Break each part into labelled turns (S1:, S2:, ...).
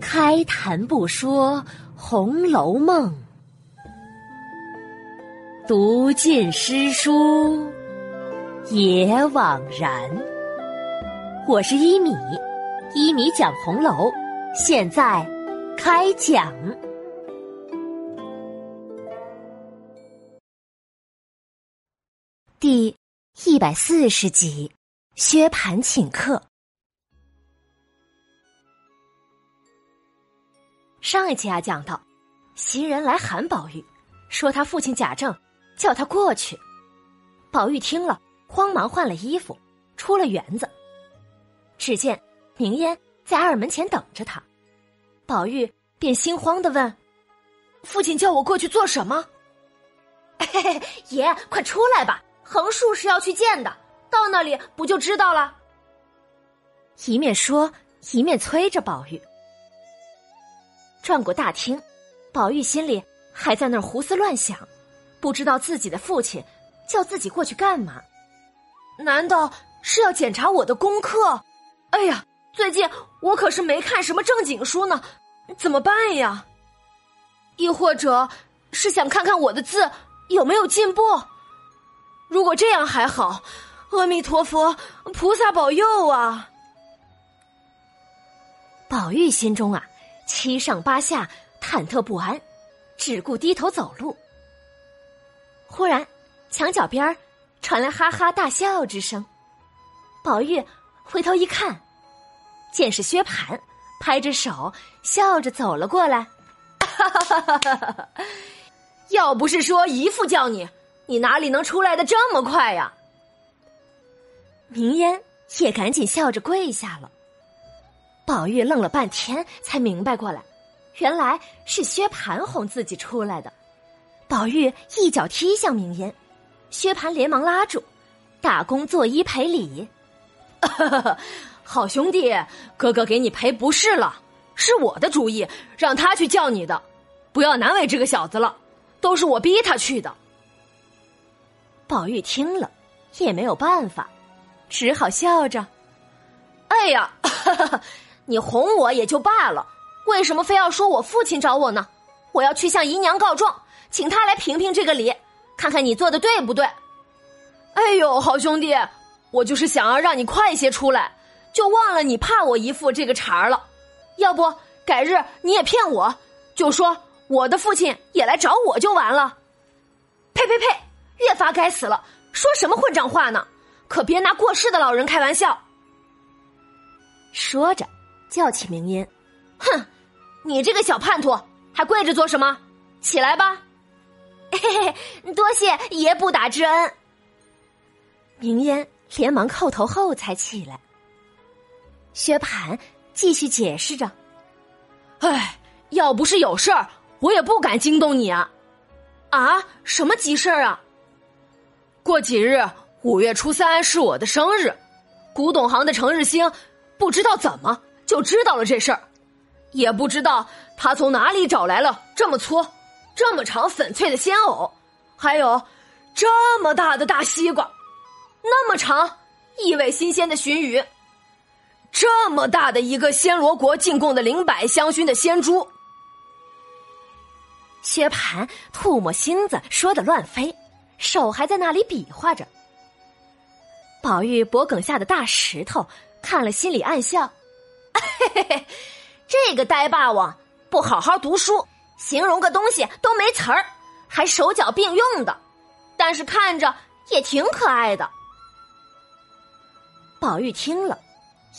S1: 开谈不说《红楼梦》，读尽诗书也枉然。我是一米，一米讲红楼，现在开讲。第一百四十集，薛蟠请客。上一集啊，讲到袭人来喊宝玉，说他父亲贾政叫他过去。宝玉听了，慌忙换了衣服，出了园子。只见明烟在二门前等着他，宝玉便心慌的问：“父亲叫我过去做什么？”“ 嘿嘿，爷，快出来吧，横竖是要去见的，到那里不就知道了。”一面说，一面催着宝玉。转过大厅，宝玉心里还在那儿胡思乱想，不知道自己的父亲叫自己过去干嘛？难道是要检查我的功课？哎呀，最近我可是没看什么正经书呢，怎么办呀？亦或者是想看看我的字有没有进步？如果这样还好，阿弥陀佛，菩萨保佑啊！宝玉心中啊。七上八下，忐忑不安，只顾低头走路。忽然，墙角边传来哈哈大笑之声。宝玉回头一看，见是薛蟠，拍着手笑着走了过来。哈哈哈哈哈！要不是说姨父叫你，你哪里能出来的这么快呀？明烟也赶紧笑着跪下了。宝玉愣了半天，才明白过来，原来是薛蟠哄自己出来的。宝玉一脚踢向明烟，薛蟠连忙拉住，打工作揖赔礼：“ 好兄弟，哥哥给你赔不是了，是我的主意，让他去叫你的，不要难为这个小子了，都是我逼他去的。”宝玉听了也没有办法，只好笑着：“哎呀！” 你哄我也就罢了，为什么非要说我父亲找我呢？我要去向姨娘告状，请他来评评这个理，看看你做的对不对。哎呦，好兄弟，我就是想要让你快些出来，就忘了你怕我姨父这个茬儿了。要不改日你也骗我，就说我的父亲也来找我就完了。呸呸呸，越发该死了，说什么混账话呢？可别拿过世的老人开玩笑。说着。叫起明烟，哼，你这个小叛徒，还跪着做什么？起来吧！嘿嘿，多谢爷不打之恩。明烟连忙叩头后才起来。薛蟠继续解释着：“哎，要不是有事儿，我也不敢惊动你啊！啊，什么急事儿啊？过几日五月初三是我的生日，古董行的程日兴不知道怎么。”就知道了这事儿，也不知道他从哪里找来了这么粗、这么长、粉脆的鲜藕，还有这么大的大西瓜，那么长、意味新鲜的鲟鱼，这么大的一个暹罗国进贡的灵柏香薰的鲜珠。薛蟠吐沫星子说的乱飞，手还在那里比划着。宝玉脖梗下的大石头看了，心里暗笑。嘿嘿嘿，这个呆霸王不好好读书，形容个东西都没词儿，还手脚并用的，但是看着也挺可爱的。宝玉听了，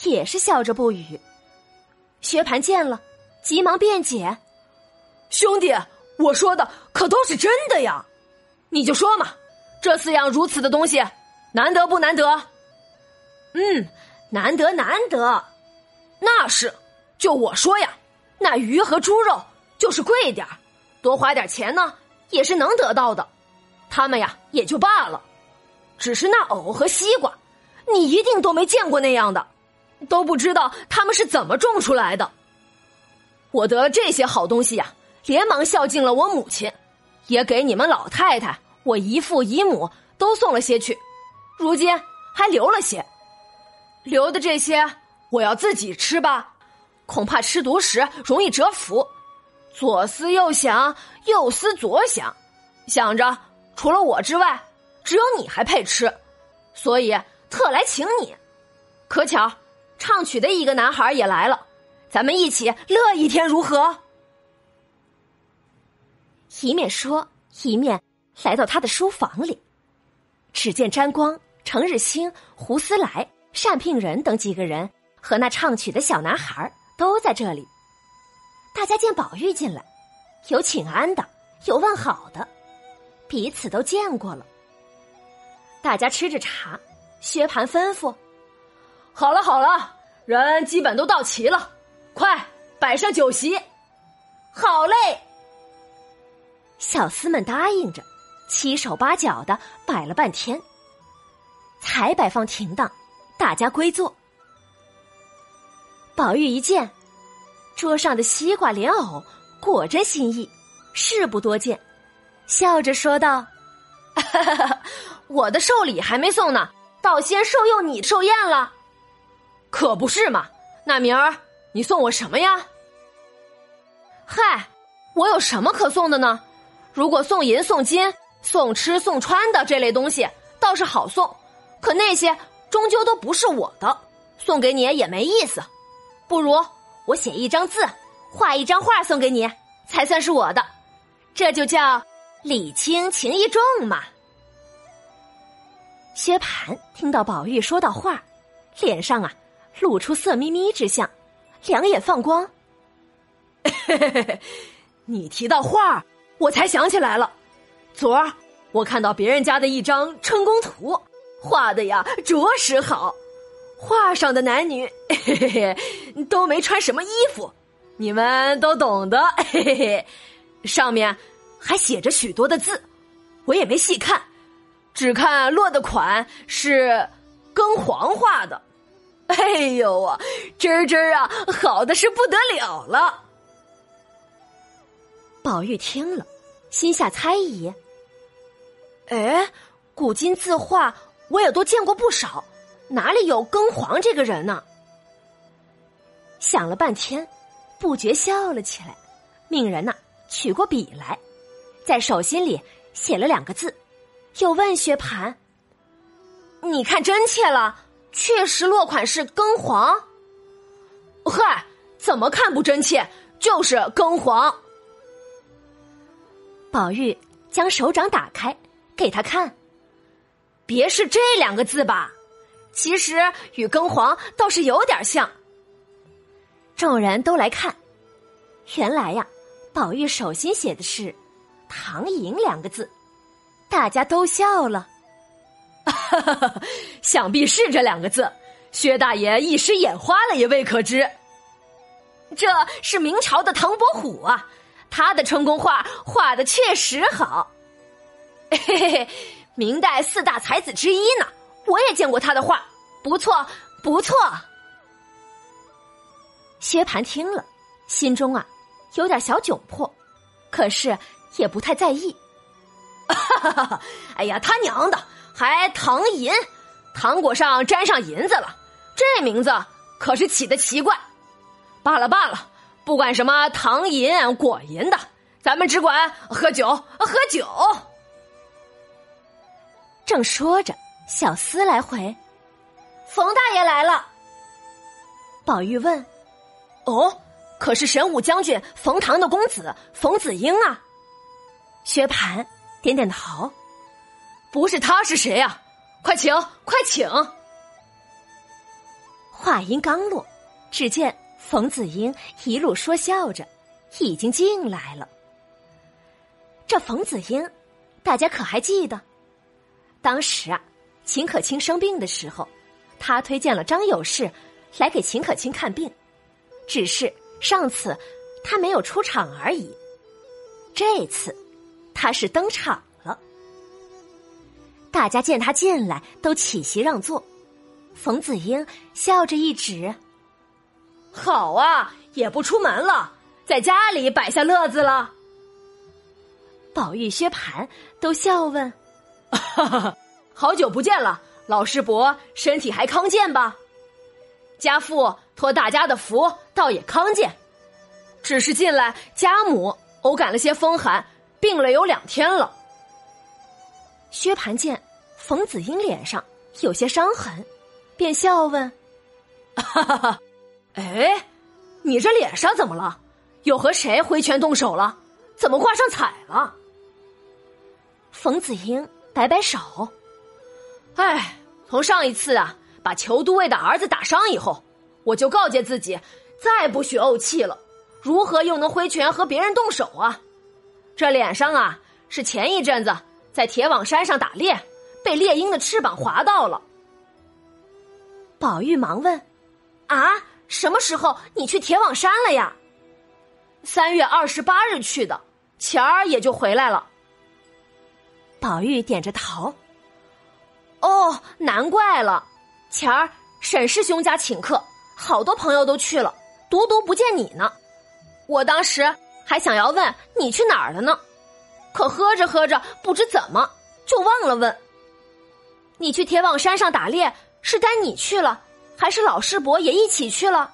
S1: 也是笑着不语。薛蟠见了，急忙辩解：“兄弟，我说的可都是真的呀，你就说嘛，这四样如此的东西，难得不难得？嗯，难得难得。”那是，就我说呀，那鱼和猪肉就是贵点，多花点钱呢也是能得到的。他们呀也就罢了，只是那藕和西瓜，你一定都没见过那样的，都不知道他们是怎么种出来的。我得了这些好东西呀，连忙孝敬了我母亲，也给你们老太太、我姨父姨母都送了些去，如今还留了些，留的这些。
S2: 我要自己吃吧，恐怕吃独食容易折福。左思右想，右思左想，想着除了我之外，只有你还配吃，所以特来请你。可巧唱曲的一个男孩也来了，咱们一起乐一天如何？
S1: 一面说，一面来到他的书房里。只见沾光、程日兴、胡思来、单聘仁等几个人和那唱曲的小男孩都在这里。大家见宝玉进来，有请安的，有问好的，彼此都见过了。大家吃着茶，薛蟠吩咐：“
S2: 好了好了，人基本都到齐了，快摆上酒席。”
S1: 好嘞。小厮们答应着，七手八脚的摆了半天，才摆放停当，大家归坐。宝玉一见桌上的西瓜莲藕，果真心意，事不多见，笑着说道：“
S2: 我的寿礼还没送呢，倒先受用你寿宴了，可不是嘛？那明儿你送我什么呀？”“嗨，我有什么可送的呢？”如果送银送金送吃送穿的这类东西倒是好送，可那些终究都不是我的，送给你也没意思。不如我写一张字，画一张画送给你，才算是我的。这就叫礼轻情意重嘛。
S1: 薛蟠听到宝玉说到画，脸上啊露出色眯眯之相，两眼放光。
S2: 你提到画。我才想起来了，昨儿我看到别人家的一张春宫图，画的呀着实好。画上的男女嘿嘿嘿都没穿什么衣服，你们都懂得。嘿嘿嘿，上面还写着许多的字，我也没细看，只看落的款是庚黄画的。哎呦啊，真真啊，好的是不得了了。
S1: 宝玉听了，心下猜疑。哎，古今字画我也都见过不少，哪里有庚黄这个人呢？想了半天，不觉笑了起来，命人呐取过笔来，在手心里写了两个字，又问薛蟠：“你看真切了，确实落款是庚黄。”
S2: 嗨，怎么看不真切？就是庚黄。
S1: 宝玉将手掌打开，给他看。
S2: 别是这两个字吧？其实与庚黄倒是有点像。
S1: 众人都来看，原来呀，宝玉手心写的是“唐寅”两个字，大家都笑了。
S2: 想必是这两个字，薛大爷一时眼花了也未可知。这是明朝的唐伯虎啊。他的春宫画画的确实好，嘿嘿嘿，明代四大才子之一呢。我也见过他的画，不错不错。
S1: 薛蟠听了，心中啊有点小窘迫，可是也不太在意。
S2: 哈哈哈！哎呀，他娘的，还唐银，糖果上沾上银子了，这名字可是起的奇怪。罢了罢了。不管什么糖银、果银的，咱们只管喝酒，喝酒。
S1: 正说着，小厮来回，
S2: 冯大爷来了。
S1: 宝玉问：“
S2: 哦，可是神武将军冯唐的公子冯子英啊？”
S1: 薛蟠点点头：“
S2: 不是他是谁呀？快请，快请。”
S1: 话音刚落，只见。冯子英一路说笑着，已经进来了。这冯子英，大家可还记得？当时啊，秦可卿生病的时候，他推荐了张有事来给秦可卿看病，只是上次他没有出场而已。这次他是登场了，大家见他进来，都起席让座。冯子英笑着一指。
S2: 好啊，也不出门了，在家里摆下乐子了。
S1: 宝玉、薛蟠都笑问：“哈哈
S2: 好久不见了，老师伯身体还康健吧？”家父托大家的福，倒也康健。只是近来家母偶感了些风寒，病了有两天了。
S1: 薛蟠见冯子英脸上有些伤痕，便笑问：“
S2: 哈哈哈，哎，你这脸上怎么了？又和谁挥拳动手了？怎么挂上彩了？”
S1: 冯子英摆摆手：“
S2: 哎，从上一次啊，把裘都尉的儿子打伤以后，我就告诫自己，再不许怄气了。如何又能挥拳和别人动手啊？这脸上啊，是前一阵子在铁网山上打猎，被猎鹰的翅膀划到了。”
S1: 宝玉忙问：“啊，什么时候你去铁网山了呀？”“
S2: 三月二十八日去的，前儿也就回来了。”
S1: 宝玉点着头。
S2: 哦，难怪了，前儿沈师兄家请客，好多朋友都去了，独独不见你呢。我当时还想要问你去哪儿了呢，可喝着喝着，不知怎么就忘了问。你去铁网山上打猎。是单你去了，还是老师伯也一起去了？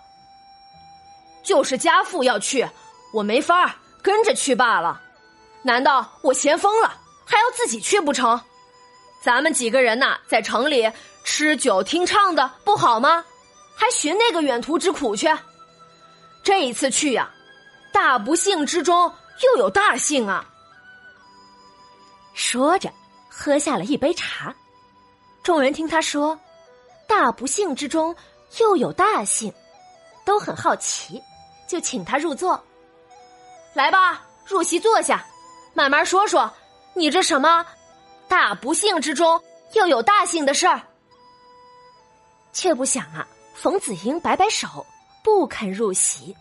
S2: 就是家父要去，我没法跟着去罢了。难道我闲疯了，还要自己去不成？咱们几个人呐，在城里吃酒听唱的不好吗？还寻那个远途之苦去？这一次去呀，大不幸之中又有大幸啊！
S1: 说着，喝下了一杯茶。众人听他说。大不幸之中又有大幸，都很好奇，就请他入座。
S2: 来吧，入席坐下，慢慢说说你这什么大不幸之中又有大幸的事儿。
S1: 却不想啊，冯子英摆摆手，不肯入席。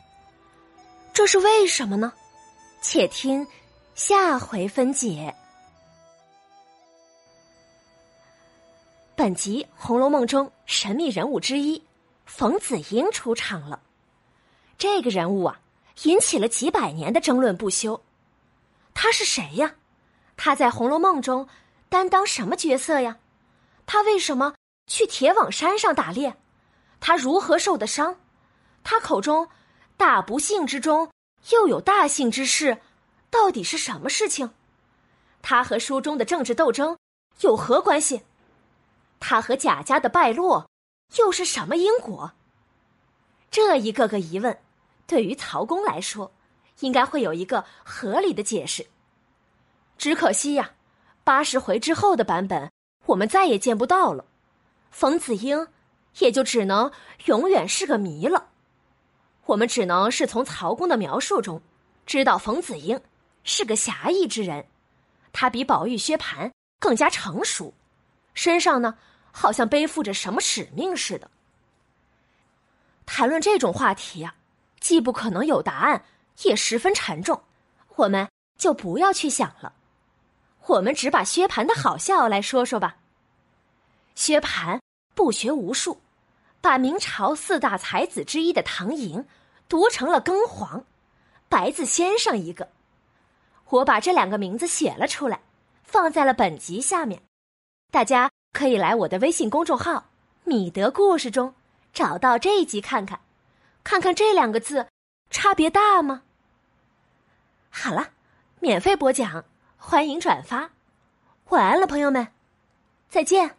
S1: 这是为什么呢？且听下回分解。本集《红楼梦》中神秘人物之一冯子英出场了。这个人物啊，引起了几百年的争论不休。他是谁呀？他在《红楼梦》中担当什么角色呀？他为什么去铁网山上打猎？他如何受的伤？他口中大不幸之中又有大幸之事，到底是什么事情？他和书中的政治斗争有何关系？他和贾家的败落，又是什么因果？这一个个疑问，对于曹公来说，应该会有一个合理的解释。只可惜呀，八十回之后的版本，我们再也见不到了。冯子英也就只能永远是个谜了。我们只能是从曹公的描述中，知道冯子英是个侠义之人，他比宝玉、薛蟠更加成熟，身上呢。好像背负着什么使命似的。谈论这种话题呀，既不可能有答案，也十分沉重，我们就不要去想了。我们只把薛蟠的好笑来说说吧。薛蟠不学无术，把明朝四大才子之一的唐寅读成了庚黄，白字先生一个。我把这两个名字写了出来，放在了本集下面，大家。可以来我的微信公众号“米德故事”中找到这一集看看，看看这两个字差别大吗？好了，免费播讲，欢迎转发，晚安了，朋友们，再见。